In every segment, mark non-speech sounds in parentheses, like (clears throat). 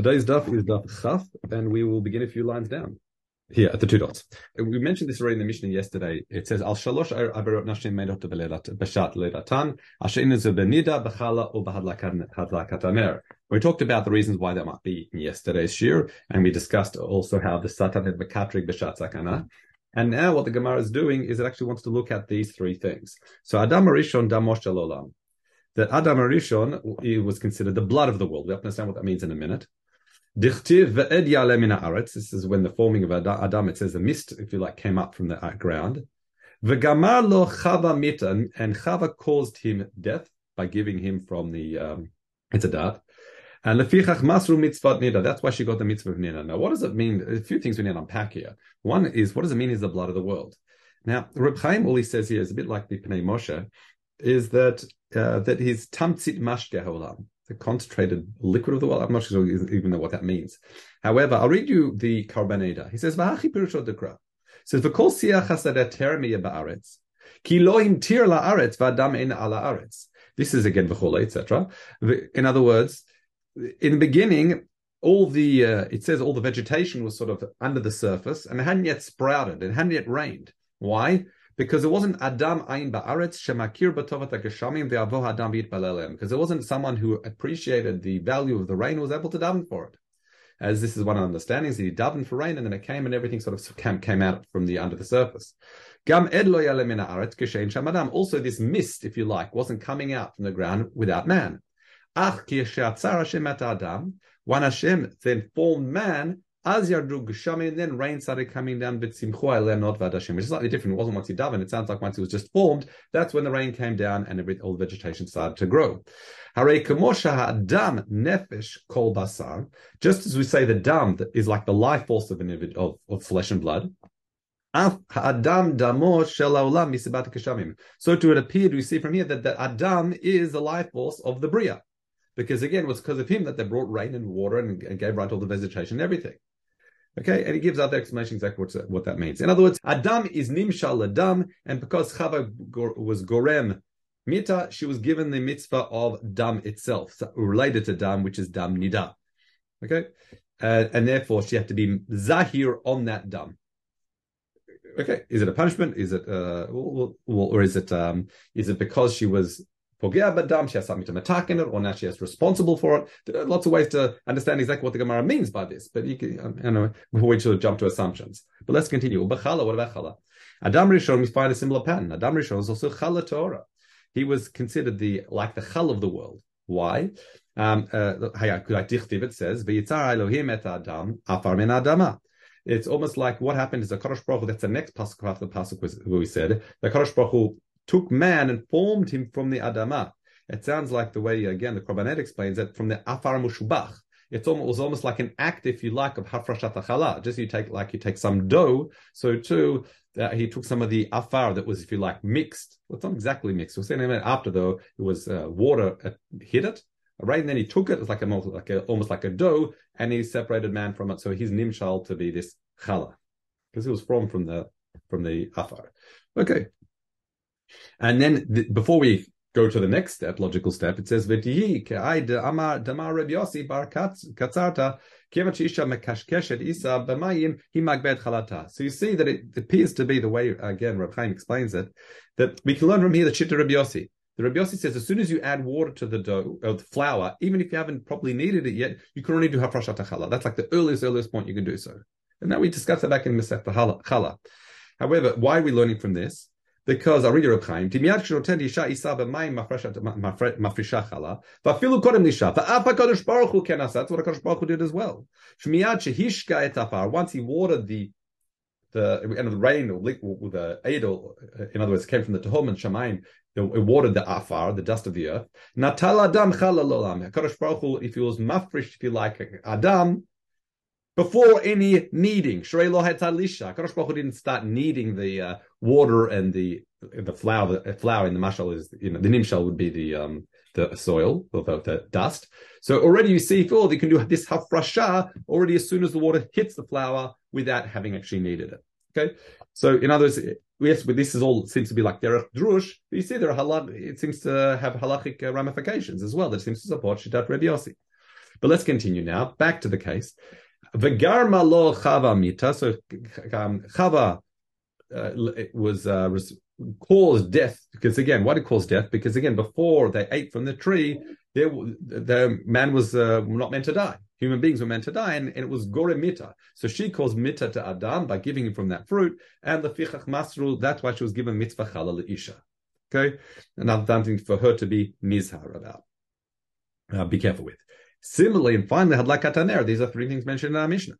Today's daf is daf chaf, and we will begin a few lines down here at the two dots. We mentioned this already in the Mishnah yesterday. It says al shalosh averot nashim meidot b'shat ledatan asher benida b'chala or b'hadlakataner. We talked about the reasons why that might be in yesterday's shir, and we discussed also how the satan had makatrik b'shat sakana. And now what the Gemara is doing is it actually wants to look at these three things. So Adam Arishon Damosh Olam. That Adam Arishon was considered the blood of the world. We understand what that means in a minute. This is when the forming of Adam, it says a mist, if you like, came up from the ground. Lo and Chava caused him death by giving him from the, um, it's a dat. And lefichach masru mitzvot nida. That's why she got the mitzvah of nida. Now, what does it mean? A few things we need to unpack here. One is, what does it mean is the blood of the world? Now, Reb Chaim, all he says here is a bit like the Pnei Moshe, is that, uh, that he's tamtzit mashke haolam the concentrated liquid of the world. I'm not sure even know what that means. However, I'll read you the Korban Eda. He says, "V'hachi pirusho dekra." Says, "V'kol siach hasadet termiya ba'aretz, ki loim tir la'aretz v'adam en ala aretz." This is again v'chole, etc. In other words, in the beginning, all the uh, it says all the vegetation was sort of under the surface and it hadn't yet sprouted. It hadn't yet rained. Why? Because it wasn't Adam Ain Ba'aretz Shemakir Batovat Geshamim Ve'avo Adam Yitbalelem, because it wasn't someone who appreciated the value of the rain who was able to daven for it. As this is one of the understandings, he davened for rain and then it came and everything sort of came, came out from the under the surface. Gam Ed Lo Aretz Geshein Shamadam. Also, this mist, if you like, wasn't coming out from the ground without man. Ach Adam. When Hashem then formed man, as Yardu Geshami, then rain started coming down, but Simchoa not Vadashim, which is slightly different. It wasn't once he davened. It sounds like once it was just formed, that's when the rain came down and every, all the vegetation started to grow. Hare Kamosha Dam Nefesh Kol just as we say the dam is like the life force of an of, of flesh and blood. So to it appeared, we see from here that the Adam is the life force of the Bria. Because again, it was because of him that they brought rain and water and, and gave right to all the vegetation and everything. Okay, and he gives other explanations exactly what, that means. In other words, Adam is nimshal Adam, and because Chava was gorem mita, she was given the mitzvah of dam itself, so related to dam, which is dam nida. Okay, uh, and therefore she had to be zahir on that dam. Okay, is it a punishment? Is it, uh, or is it, um, is it because she was Pogea Badam, she has something to attack in it, or now she is responsible for it. There are lots of ways to understand exactly what the Gemara means by this, but you can, um, you know, before we should jump to assumptions. But let's continue. Bachala, what about Chala? Adam Rishon, we find a similar pattern. Adam Rishon is also Chala Torah. He was considered the, like the Chal of the world. Why? Um, uh, it says, Elohim et Adam, afar min Adama. It's almost like what happened is the Kadosh Baruch Hu, that's the next pasuk after the pasuk we said, the Kadosh Baruch Hu took man and formed him from the Adama. It sounds like the way, again, the Korbanet explains it from the Afar Mushubach. It was almost like an act, if you like, of Hafrashat Achala. Just you take, like you take some dough. So too, uh, he took some of the Afar that was, if you like, mixed. Well, it's not exactly mixed. We'll see in a minute after though, it was uh, water uh, hit it. Right, and then he took it, it's like a, like a, almost like a dough, and he separated man from it. So he's nimshal to be this chala, because it was from from the from the afar. Okay, and then the, before we go to the next step, logical step, it says. So you see that it appears to be the way, again, Reb Chaim explains it, that we can learn from here the Chitta Reb Yossi. The Rabbi Yossi says as soon as you add water to the dough or the flour, even if you haven't properly kneaded it yet, you can only do hafrashat challah. That's like the earliest, earliest point you can do so. And now we discussed that back in Masech Challah. However, why are we learning from this? because I read your Chaim. Timiyad shenoten isha isa b'mayim mafrisha chala v'afilu kodem lisha v'af hakadosh baruch hu ken That's what Hakadosh Baruch Hu did as well. Shmiyad shehishka et afar. Once he watered the the of the rain or the edel, uh, in other words, came from the Tehom and Shemaim. It, watered the afar, the dust of the earth. Natal adam chalalolam. Hakadosh Baruch Hu, if he was mafrish, if you like, adam before any kneading. Kadosh Baruch Hu didn't start kneading the uh, water and the the flour. The flour in the mashal is you know the nimshal would be the um the soil or the, the dust. So already you see, oh, they can do this hafrasha already as soon as the water hits the flour without having actually kneaded it. Okay, so in other words, yes, but this is all seems to be like derech drush. But you see, there are halal. It seems to have halachic uh, ramifications as well. That seems to support shidat Rebbe. But let's continue now. Back to the case. V'garma lo chava mita. So um, chava uh, was uh, caused death because again, what it caused death? Because again, before they ate from the tree, there, the man was uh, not meant to die. Human beings were meant to die, and, and it was gore mita. So she caused mita to Adam by giving him from that fruit, and the fichach masru. That's why she was given mitzvah chalal isha. Okay, another something for her to be mizhar about. Uh, be careful with. Similarly, and finally, hadlakat aner. These are three things mentioned in our Mishnah.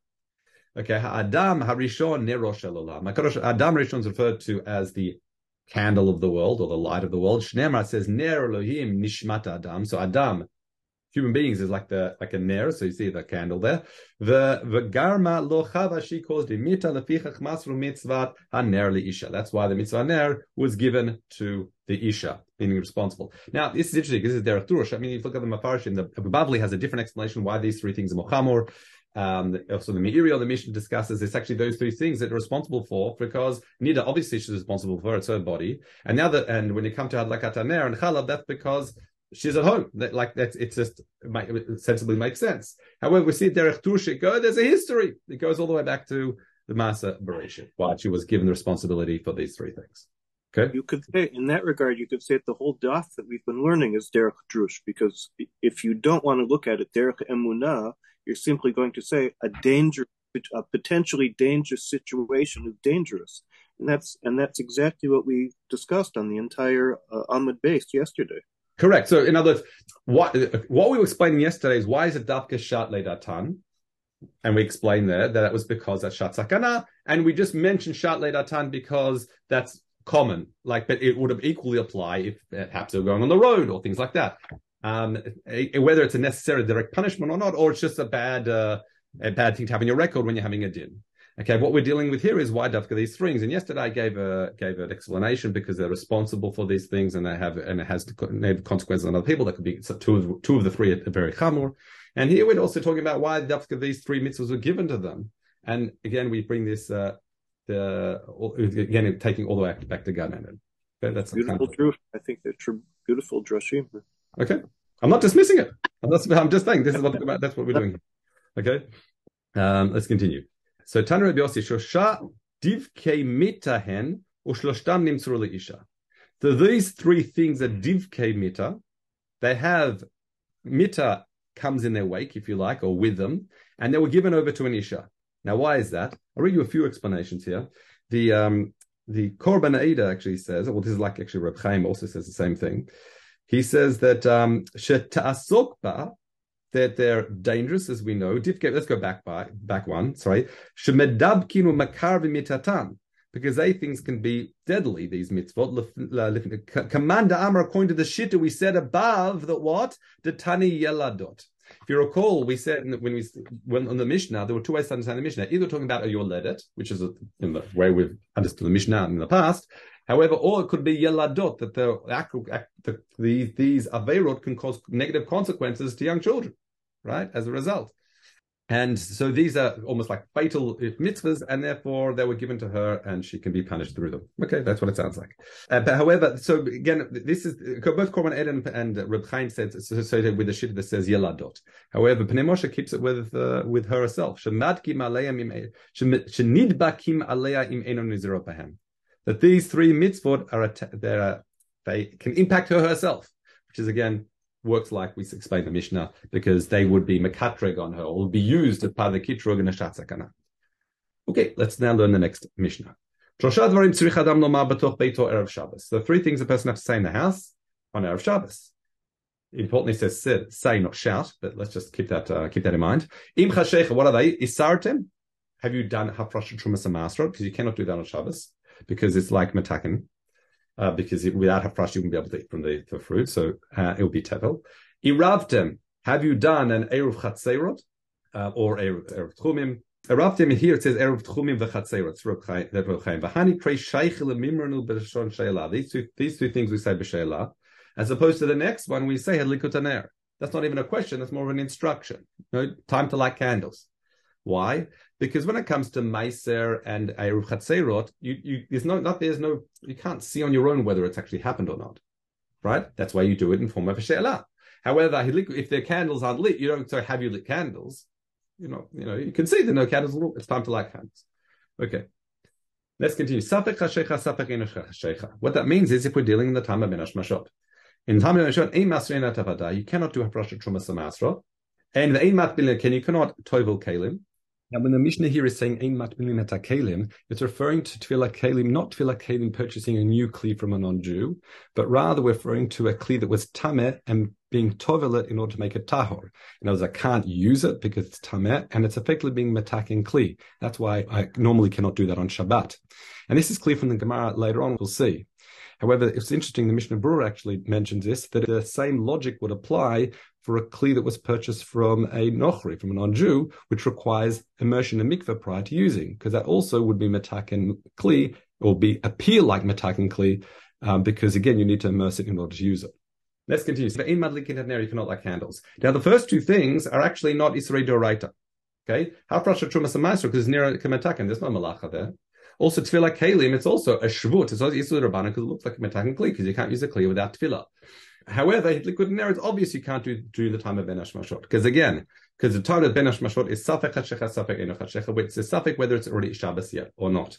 Okay, Adam Harishon Nerosh Adam Rishon is referred to as the candle of the world or the light of the world. Shneimar says Ner Elohim Nishmat Adam. So Adam, human beings, is like the like a ner. So you see the candle there. The the garma lo chava she caused imita lefichach masru mitzvat haner isha. That's why the mitzvah ner was given to the isha, meaning responsible. Now this is interesting. This is derech durush. I mean, if you look at the mafarshim, the Bavli has a different explanation why these three things are mochamor. Um, also, the Meiri the mission discusses it's actually those three things that are responsible for because Nida obviously she's responsible for its own body, and now that and when you come to Hadlakat Aner and Chalab, that's because she's at home. That, like that, it just it sensibly makes sense. However, we see Derech Tushik, there's a history. It goes all the way back to the Masa Bereshit, why she was given the responsibility for these three things. Okay. You could say, in that regard, you could say that the whole daf that we've been learning is Derech Drush, because if you don't want to look at it, Derech Emunah, you're simply going to say a danger, a potentially dangerous situation is dangerous, and that's and that's exactly what we discussed on the entire uh, Ahmed base yesterday. Correct. So, in other words, what what we were explaining yesterday is why is it dafka shat leidatan, and we explained there that it was because that's shat sakana, and we just mentioned shat leidatan because that's common. Like, but it would have equally apply if perhaps they were going on the road or things like that um, whether it's a necessary direct punishment or not, or it's just a bad uh, a bad thing to have in your record when you're having a din. Okay, what we're dealing with here is why dafka these things. And yesterday I gave a gave an explanation because they're responsible for these things and they have and it has negative consequences on other people. That could be two of two of the three are very chamor. And here we're also talking about why dafka these three mitzvahs were given to them. And again, we bring this uh, the again taking all the way back to Gan Eden. Okay, that's beautiful kind of, truth. I think they're true, beautiful drashim. Okay, I'm not dismissing it. I'm, not, I'm just saying this is what that's what we're doing. Okay, um, let's continue. So Tanu Rabbi Yossi Shosha divke mitahen ushloshtam nimtzuru isha. So these three things are divke mita. They have mita comes in their wake, if you like, or with them, and they were given over to an isha. Now, why is that? I'll read you a few explanations here. The um, the Korban Ada actually says, well, this is like actually Reb Chaim also says the same thing. He says that um, that they're dangerous, as we know. Let's go back by back one. Sorry, because they things can be deadly. These mitzvot. Commander Amar, according to the shitta, we said above that what the tani yeladot. If you recall, we said when we went on the Mishnah, there were two ways to understand the Mishnah. Either talking about a yoledet, which is in the way we've understood the Mishnah in the past, However, or it could be yeladot that the, the, the these averot can cause negative consequences to young children, right? As a result. And so these are almost like fatal mitzvahs, and therefore they were given to her, and she can be punished through them. Okay, that's what it sounds like. Uh, but however, so again, this is both Korban Eda and Reb Chaim said associated with the shit that says yeladot. However, Pnei Moshe keeps it with uh, with herself. Shenidbakim aleya im enon that these three mitzvot are they they can impact her herself, which is again works like we explained the Mishnah because they would be mekatreg on her or be used as part of the kitrog and sakana. Okay, let's now learn the next Mishnah. The three things a person has to say in the house on Erev Shabbos. Importantly, says say, not shout, but let's just keep that uh, keep that in mind. Im what are they? Isartem. Have you done hafrashat trumas Because you cannot do that on Shabbos because it's like matakin. Uh, because it, without hafrash you wouldn't be able to eat from the, the fruit, so uh, it will be tevel. Iravtem, have you done an eruv chatzerot uh, or eruv, tchumim? Iravtem here it says eruv tchumim v'chatzerot. V'hani krei sheichel mimranu b'shon sheila. These two these two things we say b'sheila, as opposed to the next one we say hadlikutaner. That's not even a question. That's more of an instruction. Know, time to light candles. Why? Because when it comes to Meiser and Eruv Chatzerot, you, you, there's no, not, there's no, you can't see on your own whether it's actually happened or not. Right? That's why you do it in form of a She'elah. However, if their candles aren't lit, you don't say, have you lit candles? You know, you know, you can see there are no candles. It's time to light candles. Okay. Let's continue. What that means is if we're dealing in the time of Menash Mashot. In time of Mashot, Ein you cannot do a Hafrasha Truma Samasra. And the Ein Bilin, you cannot Toivel Kalim. Now, when the Mishnah here is saying Ein Mat Bilin Kalim, it's referring to Tefillah Kalim, not Tefillah Kalim purchasing a new Kli from a non-Jew, but rather referring to a Kli that was Tameh and being Tovelet in order to make it Tahor. In other words, I can't use it because it's Tameh and it's effectively being Metakin Kli. That's why I normally cannot do that on Shabbat. And this is clear from the Gemara later on, we'll see. However, it's interesting, the Mishnah Berurah actually mentions this, that the same logic would apply for a kli that was purchased from a nochri, from a non-Jew, which requires immersion in mikveh prior to using, because that also would be metakin kli, or be appear like metakin kli, um, because again, you need to immerse it in order to use it. Let's continue. So in madlikin you cannot light candles. Now, the first two things are actually not isrei doraita. Okay, hafrasha trumas and because it's near kemetakin. There's no malacha there. Also, tefillah kalim, it's also a shvut. It's also Yisur Rabbana because it looks like a metakan kli because you can't use a kli without tefillah. However, liquid and it's obvious you can't do during the time of Ben Mashot. Because again, because the time of Ben Mashot is Safek Hashecha, Safek Enoch Hashecha, which is Safek whether it's already Shabbos yet or not.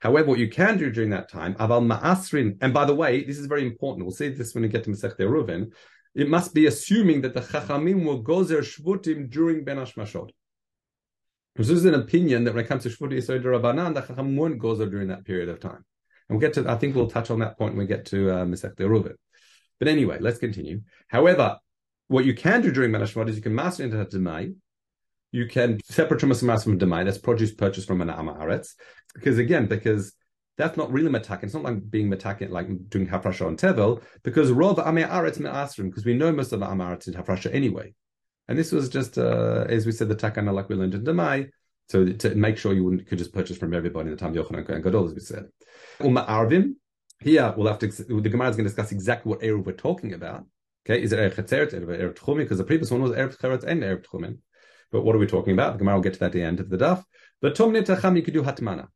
However, what you can do during that time, Aval Ma'asrin, and by the way, this is very important. We'll see this when we get to Masech Reuven. It must be assuming that the Chachamim will gozer Shvutim during Ben Mashot. This is an opinion that when it comes to Shvuti Yisrael Rabbanan, the Chacham won't go during that period of time. And we'll get to, I think we'll touch on that point when we get to uh, Masech Reuven. But anyway, let's continue. However, what you can do during Menashvat is you can master into Demai. You can separate Trumas from a Demai. That's produce purchased from an Amaretz. Because again, because that's not really metakin. It's not like being metakin, like doing hafrasha on tevel, because rov amei aretz me'asrim, because we know most of the amaretz in hafrasha anyway. And this was just, uh, as we said, the takana like we learned in Demai, so to make sure you could just purchase from everybody in the time Yochanan and Gadol, as we said. Uma arvim. Here we'll have to. The Gemara is going to discuss exactly what eruv we're talking about. Okay, is it erev chetzeret, erev tchumin? Because the previous one was erev chetzeret and erev tchumin. But what are we talking about? The Gemara will get to that at the end of the daf. But tomnit tacham you could do hatmana.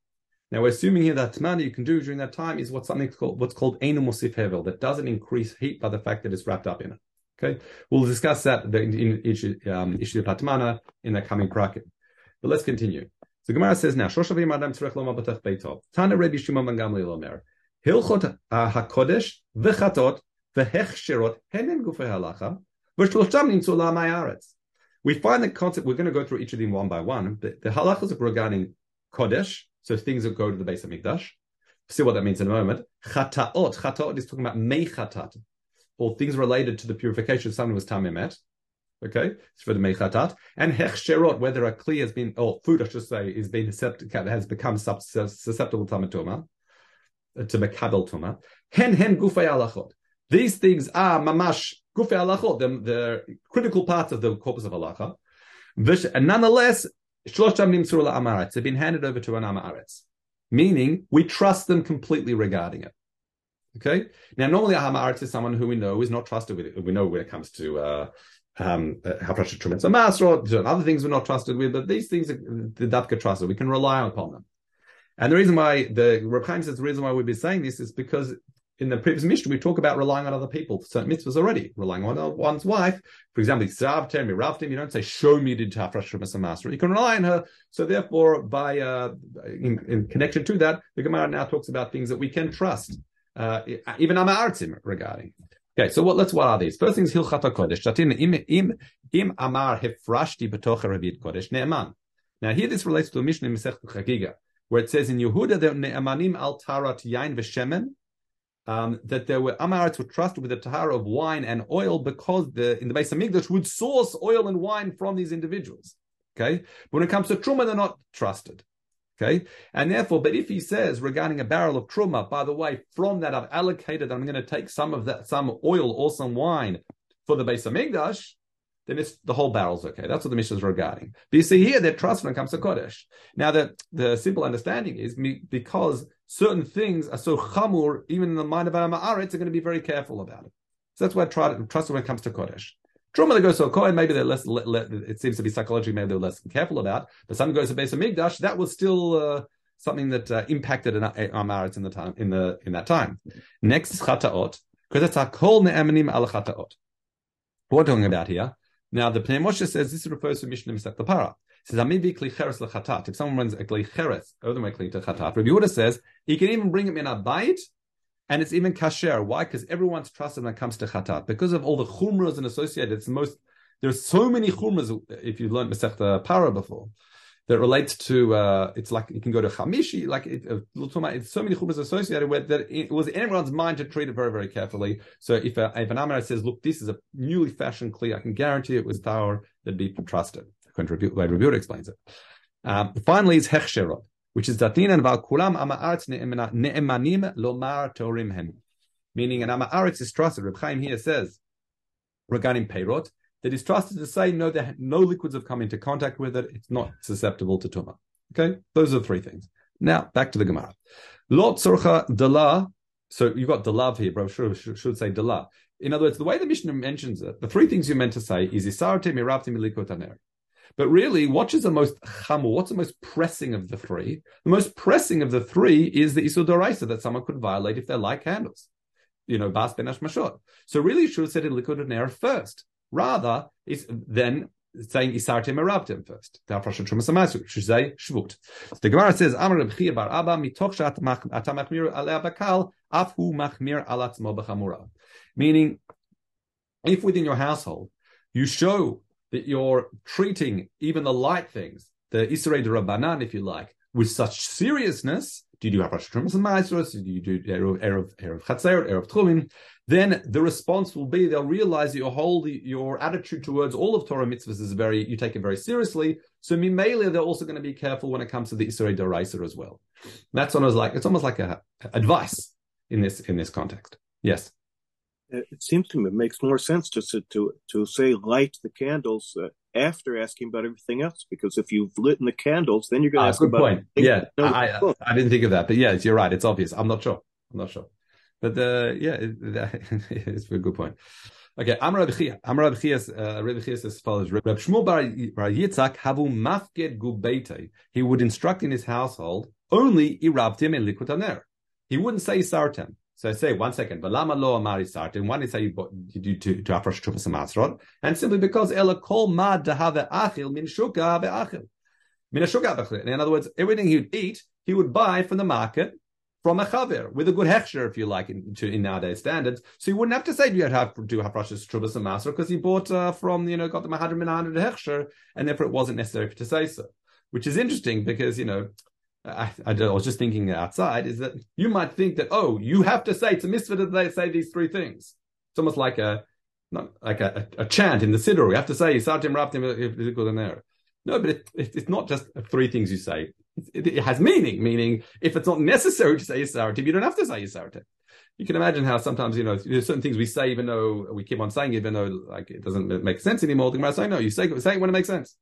Now we're assuming here that hatmana you can do during that time is what something called what's called enu musif hevel that doesn't increase heat by the fact that it's wrapped up in it. Okay, we'll discuss that in, in issue, um, issue of Hatmana in the coming bracket. But let's continue. So Gemara says now, Shoshavim Adam Tzrech Loma B'Tach Beitov. Tana Rebbe Shimon Ben Gamliel Omer. Hilchot HaKodesh V'Chatot V'Hechsherot Henem Gufei Halacha V'Shlosham Nimtzu La'amai Aretz. We find the concept, we're going to go through each of them one by one, but the halachas regarding Kodesh, so things that go to the base of Mikdash. See what that means in a moment. Chataot, chataot is talking about mechatat, or things related to the purification of something was tamimet. Okay, it's for the mechatat and hechsherot, whether a kli has been, or food, I should say, is being has become susceptible to tamatoma, uh, to mekabel tuma. Hen hen gufay alachot. These things are mamash gufay alachot, the, the critical parts of the corpus of halacha. And nonetheless, shlosham nimtzur amaretz. They've been handed over to an amaretz, meaning we trust them completely regarding it. Okay. Now, normally a hamaretz is someone who we know is not trusted with it. We know when it comes to uh, um, Hafrasha Trumitz Masro, other things we're not trusted with, but these things, the Dafka trusted, we can rely upon them. And the reason why the Reb says the reason why we've been saying this is because in the previous mission we talk about relying on other people. Certain mitzvahs already relying on one's wife. For example, Savtem, Ravtim. You don't say show me did Hafrasha Master. You can rely on her. So therefore, by uh, in, in, connection to that, the Gemara now talks about things that we can trust, uh, even Amartim regarding. Okay, so what? Let's what are these? First thing is Hilchat Kodesh. Shatin im im im amar hefrashti betoch Ravit Kodesh ne'eman. Now here this relates to a mission in Masechet Chagiga, where it says in Yehuda that ne'emanim al tarat yain v'shemen, um, that there were Amarites were trusted with the tahara of wine and oil because the in the base of Migdash would source oil and wine from these individuals. Okay, but when it comes to truma, they're not trusted. Okay, and therefore, but if he says regarding a barrel of truma, by the way, from that I've allocated, I'm going to take some of that, some oil or some wine for the base of Migdash, then it's the whole barrel's okay. That's what the mission is regarding. But you see here, they're trust when it comes to Kodesh. Now, the, the simple understanding is because certain things are so chamur, even in the mind of Amaretz, are going to be very careful about it. So that's why trust when it comes to Kodesh. Truma that goes to a Kohen, maybe they're less, le, le, it seems to be psychologically, maybe they're less careful about. But some goes to base of Migdash, that was still uh, something that uh, impacted our marriage in the time, in the, in that time. Next is Chataot, because it's a kol ne'emanim al Chataot. What we're talking about here. Now, the Pnei Moshe says this refers to Mishnah Misach Para. It says, Amibi kli cheres lechatat. If someone runs a kli cheres, other way kli chatat, Rabbi Yehuda says, he can even bring him in a bite, and it's even kasher. Why? Because everyone's trusted when it comes to chatat. Because of all the chumras and associated, it's the most, there's so many chumras, if you've learned Masech Para before, that relates to uh, it's like you can go to Chamishi, like it, uh, it's so many chumras associated with that it was in everyone's mind to treat it very very carefully. So if a, if an Amar says, "Look, this is a newly fashioned kli," I can guarantee it was tower that be trusted. Way Rabbi explains it. Um, finally, is hechsherot, which is datin and val kulam amaaretz ne'emanim lomar torim hen, meaning an amaaretz is trusted. Reb Chaim here says regarding peyrot that is trusted to say no, that no liquids have come into contact with it. It's not susceptible to tuma. Okay, those are three things. Now back to the Gemara. Lot sorcha dala. So you've got dalav here, bro. Should, should, should say dala. In other words, the way the Mishnah mentions it, the three things you're meant to say is isarte mirabti milikotaner. But really, what is the most chamur? What's the most pressing of the three? The most pressing of the three is the isur doraisa that someone could violate if they light candles. You know, bas ben mashot. So really, you should have said in liquid first. Rather, it's then saying Isartim Arabtim first. The Shvut. The Gemara says, Amar Rebchir Bar Abba, mitoch shat atamachmir alea bakal, afhu machmir alatzmo b'chamura. Meaning, if within your household you show that you're treating even the light things, the Israel de Rabbanan, if you like, with such seriousness, do you do Rosh Hashanah and Maasros? Do you do Erev Erev Chatzeret, Erev Tchumim? Then the response will be they'll realize your whole your attitude towards all of Torah mitzvahs is very you take it very seriously. So Mimele, they're also going to be careful when it comes to the Isra Daraisa as well. That's almost like it's almost like a advice in this in this context. Yes. It seems to me it makes more sense to to to say light the candles uh, after asking about everything else. Because if you've lit the candles, then you're going to ah, ask good about. Point. Yeah, I, I, I, didn't think of that, but yes, you're right. It's obvious. I'm not sure. I'm not sure, but uh, yeah, it, (laughs) it's a good point. Okay, Amar Rabbi Chia. Rabbi Chia, uh, Rabbi Chia says as follows: Rabbi Shmuel Bar Yitzak havu mafged gubete. He would instruct in his household only irabtim and liquid He wouldn't say sartem. So I say one second, Balama lo amari sartin. One is how you, do to to afresh trufas amasrot, and simply because ela kol ma dahave achil min shuka be'achil. Min shuka In other words, everything he would eat, he would buy from the market from a chaver with a good hechsher, if you like, in, to, in nowadays standards. So you wouldn't have to say you have to do hafrashas trubas and master because he bought uh, from you know got the mahadrim min hundred hechsher, and therefore it wasn't necessary to say so. Which is interesting because you know I, I, was just thinking outside is that you might think that oh you have to say to mitzvah that they say these three things. It's almost like a not like a, a, a chant in the siddur. You have to say sartim raptim. No, but it, it, it's not just three things you say. It, it, has meaning. Meaning, if it's not necessary to say yisaratim, you don't have to say yisaratim. You can imagine how sometimes you know there's certain things we say even though we keep on saying it, even though like it doesn't make sense anymore. The Gemara say no, you say say it when it makes sense.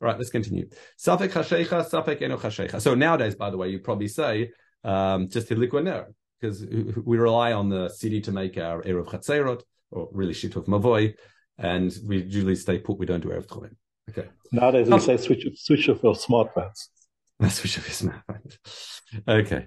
All right, let's continue. Safek hashecha, safek eno hashecha. So nowadays, by the way, you probably say um, just hilikuaner because we rely on the city to make our erev chatzerot or really shituf mavoy, and we usually stay put. We don't do erev tchumen. Okay. Nowadays, we say switch switch off your smartphones. (laughs) switch off your smartphones. Okay.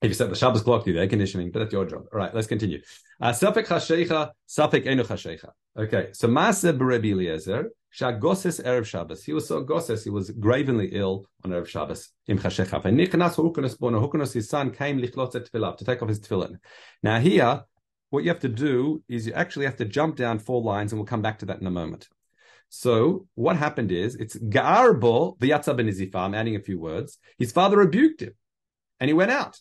If you set the Shabbos clock, do the air conditioning, but that's your job. All right, let's continue. Uh, safek hashecha, safek eno hashecha. Okay, so Berebi Eliezer, Shagoses Erev Shabbos. He was so goses, he was gravenly ill on Erev Shabbos. Im And V'nichnas Hukunas Bono, Hukunas, his son, came lichlotz et tefillah, to take off his tefillin. Now here, what you have to do is you actually have to jump down four lines, and we'll come back to that in a moment. So what happened is, it's Garbo, V'yatza ben I'm adding a few words. His father rebuked him, and he went out.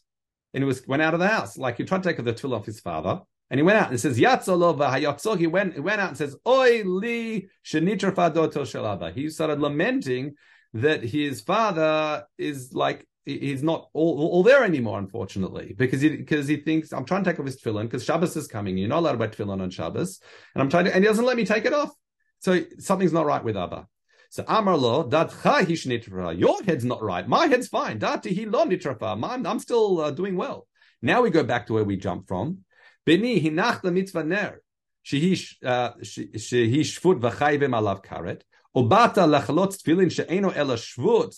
And he was went out of the house. Like he tried to take off the tefillah off his father, and he went out and says, Yatzolova Hayatzol. He went, he went out and says, Oi li shenitrafadoto shalaba. He started lamenting that his father is like, he's not all, all there anymore, unfortunately, because he, because he thinks, I'm trying to take off his tefillin because Shabbos is coming. You're not allowed to wear tefillin on Shabbos. And I'm trying to, and he doesn't let me take it off. So something's not right with Abba. So Amarlo, datcha hishnitrafa. Your head's not right. My head's fine. Dati hi lo nitrafa. I'm still uh, doing well. Now we go back to where we jumped from. Bini hinach la mitzvah ner. שהיא שפוט וחייבים עליו כרת, או באת לחלוץ תפילין שאינו אלא שבות,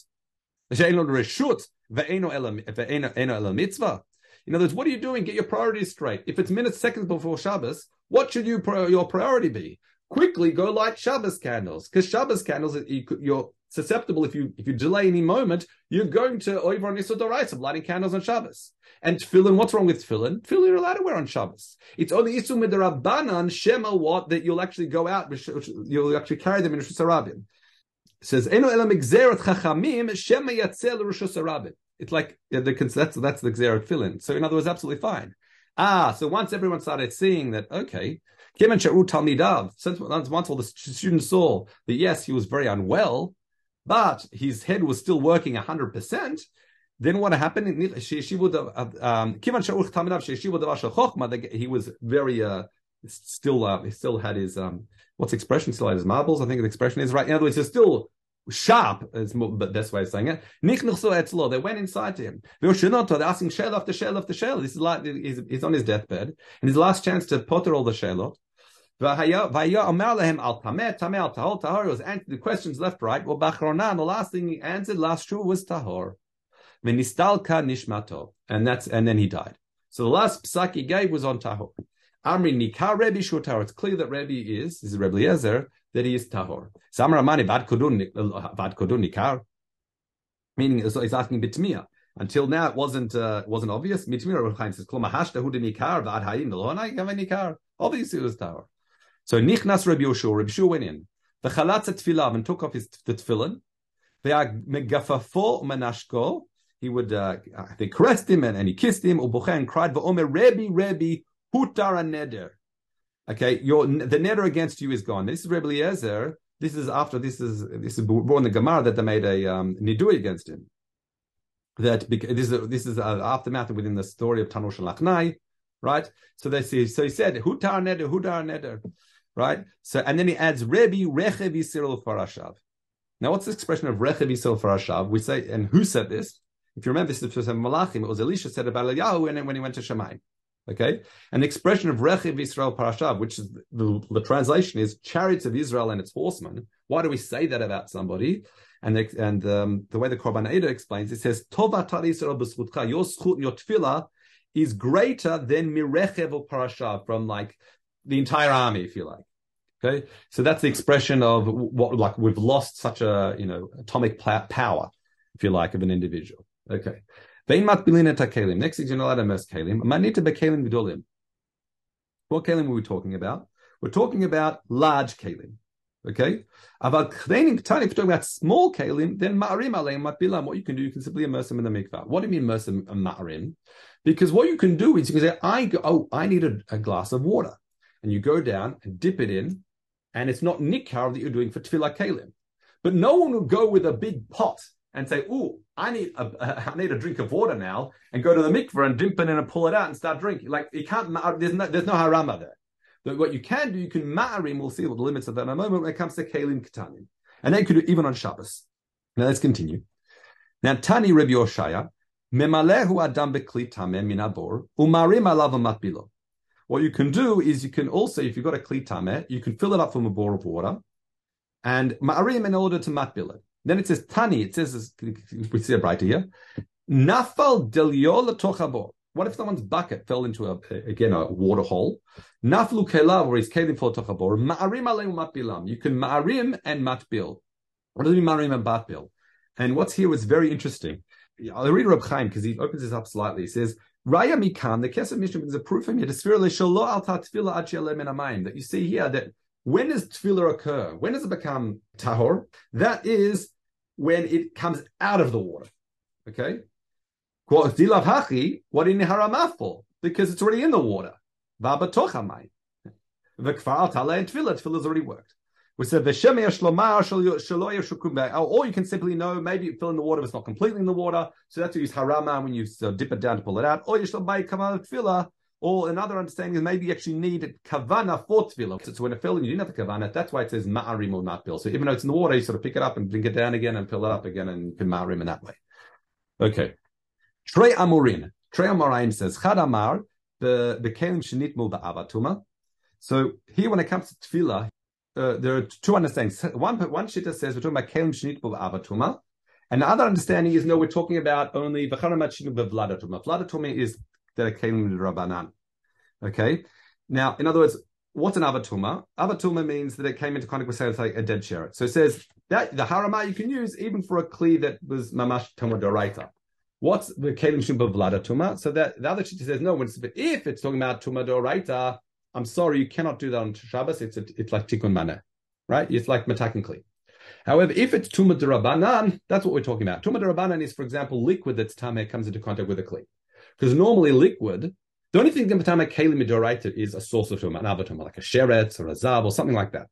שאינו רשות ואינו אלא mitzvah. In other words, what are you doing? Get your priorities straight. If it's minutes, seconds before Shabbos, what should you your priority be? quickly go light Shabbos candles because Shabbos candles you're susceptible if you if you delay any moment, you're going to over on Yisod lighting candles on Shabbos. And tefillin, what's wrong with tefillin? Tefillin you're allowed to wear on Shabbos. It's only the Rabbanan Shema what that you'll actually go out, you'll actually carry them in Rosh Hashanah. Says Eno elam chachamim Shema yatzel Rosh Hashanah. It's like that's that's the Xerat tefillin. So in other words, absolutely fine. Ah, so once everyone started seeing that, okay, Sharu Talmidav, since once all the students saw that yes, he was very unwell, but his head was still working 100%, then what happened? Um, he was very, uh, still, uh, he still had his, um, what's expression? Still had his marbles. I think the expression is right. In other words, he's still sharp, is more, but best way of saying it. They went inside to him. They're asking shell after shell after shell. This is like, he's, he's on his deathbed, and his last chance to potter all the shellot. The questions left, right. Well, Bachrona, the last thing he answered, last true was Tahor. Venistalka Nishmato. And that's, and then he died. So the last psak he gave was on Tahor. Amri Nikar Rebbe Shur Tahor. It's clear that Rebbe is, this is Rebbe Eliezer, that he is Tahor. Samramani Vad Kodun Nikar. Meaning, he's asking Bitmiya. Until now, it wasn't uh, wasn't obvious. Mitmir Rebbe says, "Kol mahashta hu nikar v'ad hayim nikar." Obviously, it was Tahor. So Nichnas Rabbi Yoshua, Rabbi Yoshua went in. The chalatz tefillah and took off his the tefillin. Megafafo. He would uh, they caressed him and, and he kissed him. Ubucha and cried, "Va'omer Rebbe, Rebbe, hutar neder." Okay, your the neder against you is gone. This is Rebbe Eliezer. This is after this is this is born the Gemara that they made a um, nidui against him. That this is this is uh, aftermath within the story of Tanosh Lachnai, right? So they say so he said hutar neder, hutar neder right? So, and then he adds Rebbe Rechev Yisrael Farashav. Now, what's the expression of Rechev Yisrael Farashav? We say, and who said this? If you remember, this is from Malachim. It was Elisha said about Eliyahu, and when he went to Shemai. Okay, and the expression of Rechev Yisrael Parashav, which is the, the, translation is chariots of Israel and its horsemen. Why do we say that about somebody? And the, and um, the way the Korban Eda explains, it says Tovat Yisrael b'schutcha. Your schut, your tefillah is greater than Mirechev or Parashav from like the entire army, if you like. Okay, so that's the expression of what like we've lost such a you know atomic power, if you like, of an individual. Okay, next you're not allowed to immerse. Manita. What kalim are we talking about? We're talking about large kalim. Okay, about if you're talking about small kalim, then ma'arim aleim matbilam. What you can do, you can simply immerse them in the mikvah. What do you mean immerse them in ma'arim? Because what you can do is you can say, I go, oh, I need a, a glass of water, and you go down and dip it in, and it's not nikar that you're doing for tefillah kalim. But no one will go with a big pot and say, "Oh, I need a, a I need a drink of water now," and go to the mikveh and dip it in and pull it out and start drinking. Like you can't. There's no there's no harama there. But what you can do, you can ma'arim. We'll see what the limits of that in a moment when it comes to kalim katanim, and then you could do even on Shabbos. Now let's continue. Now Tani Rabbi Yoshaya, memalehu adam bekli tamem minabor umarim alav matbilo. What you can do is you can also, if you've got a kli klitame, you can fill it up from a bore of water and ma'arim in order to matbil it. Then it says tani, it says, we see it right here, nafal deliola tochabor. What if someone's bucket fell into a, again, a water hole? Naflu kelav, or he's kelim for tochabor, ma'arim aleim matbilam. You can ma'arim and matbil. What does it mean ma'arim and matbil? And what's here was very interesting. I'll read Rab Chaim because he opens this up slightly. He says, Raya Mikan, the Kesef Mishnah is a proof from here, that you see here that when does tefillah occur? When does it become tahor? That is when it comes out of the water. Okay? What in haramafol? Because it's already in the water. Vabatochamayim. V'kfar tala and tefillah has already worked. We said the or you can simply know maybe fill in the water, but it's not completely in the water. So that's to use harama when you uh, dip it down to pull it out. Or you buy kavanah tefillah. Or another understanding is maybe you actually need kavana for tefillah. So when it fell in, you didn't have the kavana. That's why it says ma'arim or matbil. So even though it's in the water, you sort of pick it up and bring it down again and fill it up again and you can ma'arim in that way. Okay. Trey Amurin. Trey Amoraim says, Chad Amar, the, the kelim shenitmu ba'avatuma. So here when it comes to tefillah, uh, there are two understandings. One one shitta says we're talking about kelim shnit avatuma, and the other understanding is no, we're talking about only v'charamat shinu bevladatuma. Vladatuma is that a kelim rabbanan. Okay. Now, in other words, what's an avatuma? Avatuma means that it came into contact with, like a dead sheret. So it says that the harama you can use even for a kli that was mamash tomadoraita. What's the kelim shumba vlada tuma? So that the other shita says no. It's, if it's talking about tomadoraita, I'm sorry, you cannot do that on Shabbos. It's a, it's like tikkun mana, right? It's like matakin kli. However, if it's tuma derabanan, that's what we're talking about. Tuma derabanan is, for example, liquid that's tame comes into contact with a kli. Because normally liquid, the only thing that tame keli midoraita is a source of tuma, an avatuma, like a sheret or a zab or something like that.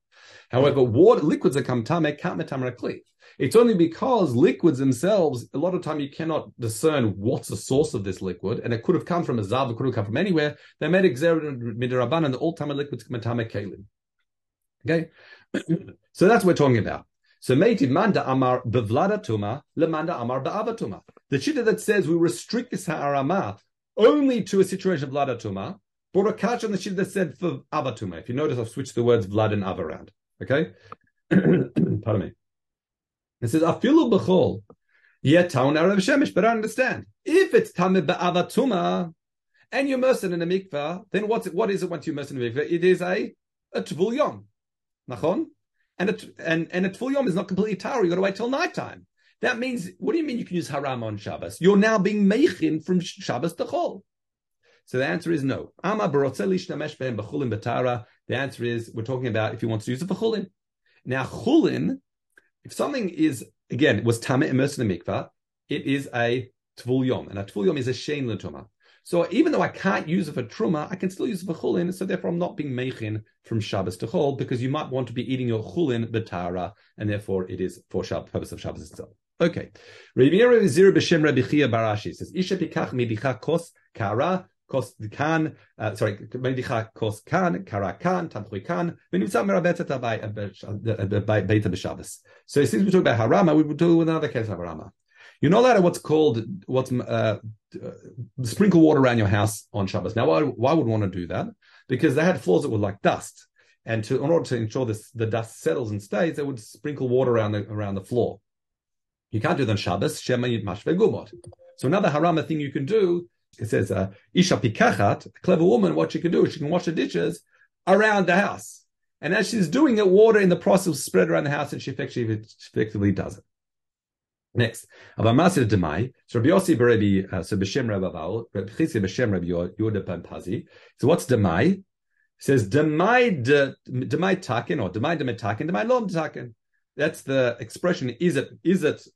However, water liquids that come tame can't metame a kli. It's only because liquids themselves, a lot of time you cannot discern what's the source of this liquid, and it could have come from a zav, it could have come from anywhere. They made exerted midiraban, and the all time liquids come tame kelim. Okay, (clears throat) so that's what we're talking about. So meitiv manda amar bevlada tuma lemanda amar ba'avatuma. The shita that says we restrict this ha'arama only to a situation of vlada tuma brought a catch on the shita that said for avatuma. If you notice, I've switched the words vlad and av around. Okay, (clears throat) pardon me. It says afilu b'chol yet town Arab Shemesh. But I understand if it's tamid ba'avatuma and you're immersed in a mikvah, then what's it, what is it once you're immersed in a mikvah? It is a a tvul yom, nachon, and a, and and a tvul yom is not completely tar. You got to wait till nighttime. That means, what do you mean you can use haram on Shabbos? You're now being meichin from Shabbos to Chol. So the answer is no. The answer is we're talking about if you want to use it for chulin. Now chulin if something is, again, was tame immersed in the mikvah, it is a tvul yom, and a tvul yom is a shein l'tuma. So even though I can't use it for truma, I can still use it for chulin. So therefore, I'm not being meichin from Shabbos to chol because you might want to be eating your chulin betara, and therefore it is for Shabbos, purpose of Shabbos itself. Okay. Rabbi Zir b'shem Rabbi Chia Barashi says, "Isha pikach midicha kos kara kos kan, uh, sorry, medicha kos kan, kara kan, tamchui kan, v'nimtza merabetet beta b'Shabbos. So since we talk about harama, we would do another case of harama. Not allowed to what's called what's uh, uh, sprinkle water around your house on Shabbos. Now, why, why would want to do that? Because they had floors that were like dust, and to in order to ensure this the dust settles and stays, they would sprinkle water around the around the floor. You can't do that on Shabbos. So another harama thing you can do it says, uh, Isha pikachat, a clever woman, what she can do, is she can wash the dishes around the house. And as she's doing it, water in the process will spread around the house and she effectively, effectively does it. Next, Avamasir Demai. So Rabbi Yossi Berebi, uh, so B'Shem Rabbi Aval, Rabbi B'Shem Rabbi Yoda Ben Pazi. So what's Demai? Says Demai Demai Takin or Demai Demai Takin, Demai Lom Takin. That's the expression. Is it is it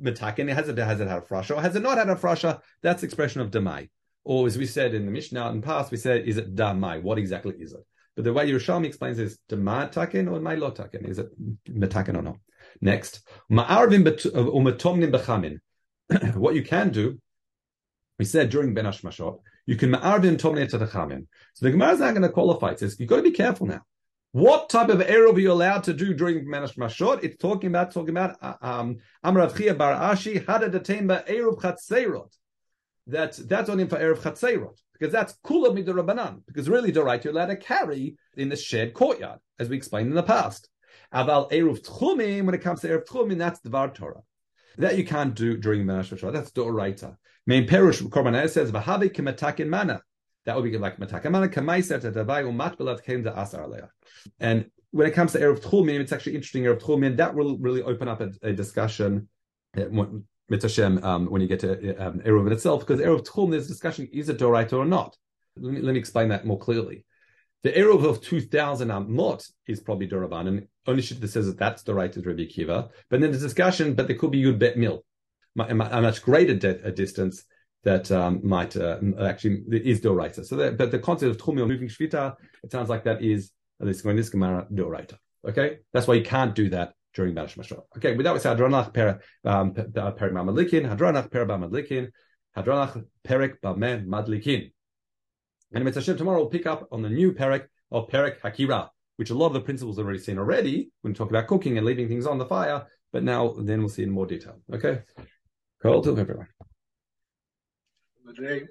metakin, has it has it had a frasha or has it not had a frasha? That's expression of damai. Or as we said in the Mishnah in the past, we said, is it damai? What exactly is it? But the way Yerushalmi explains is damai takin or my takin. Is it metakin or not? Next, ma'arvim uh, bechamin. (clears throat) What you can do, we said during Ben Hashmashot, you can ma'arvim tomnim to the. So the Gemara is not going to qualify. It says you've got to be careful now. What type of eruv are you allowed to do during Manash Mashot? It's talking about talking about uh, um Amrav Chia Bar Ashi Hada Datemba Eruv Chatzeirot. That's that's only for eruv Chatzeirot because that's kula midorabanan. Because really, the right you're allowed to carry in the shared courtyard, as we explained in the past. Aval eruv tchumim when it comes to eruv tchumim, that's the var Torah. That you can't do during Manash Mashot. That's Doraita. Main Perush Korban says Vahavi Kimatakin Mana. That would be like aleya. And when it comes to erev tchumin, it's actually interesting. Erev tchumin that will really open up a, a discussion. Mitzvah um, when you get to um, erev itself, because erev tchum, there's discussion: is it doraita or not? Let me, let me explain that more clearly. The erev of two thousand amot is probably doraban, and only shit that says that that's right is Rabbi Kiva. But then there's discussion, but there could be yud bet mil, a much greater de- a distance that um, might uh, actually is doraita. So, that, but the concept of tchumi or moving shvita, it sounds like that is at least going this gemara doraita. Okay, that's why you can't do that during Banish Mashra. Okay, with that we say Hadronach per um, Perik Madlikin, Hadronach Per Madlikin, Hadronach Perik Bameh Madlikin. And Mitzvah Hashem tomorrow we'll pick up on the new Perik of Perik Hakira, which a lot of the principles have already seen already when we talk about cooking and leaving things on the fire. But now then we'll see in more detail. Okay, cool to everyone. Jay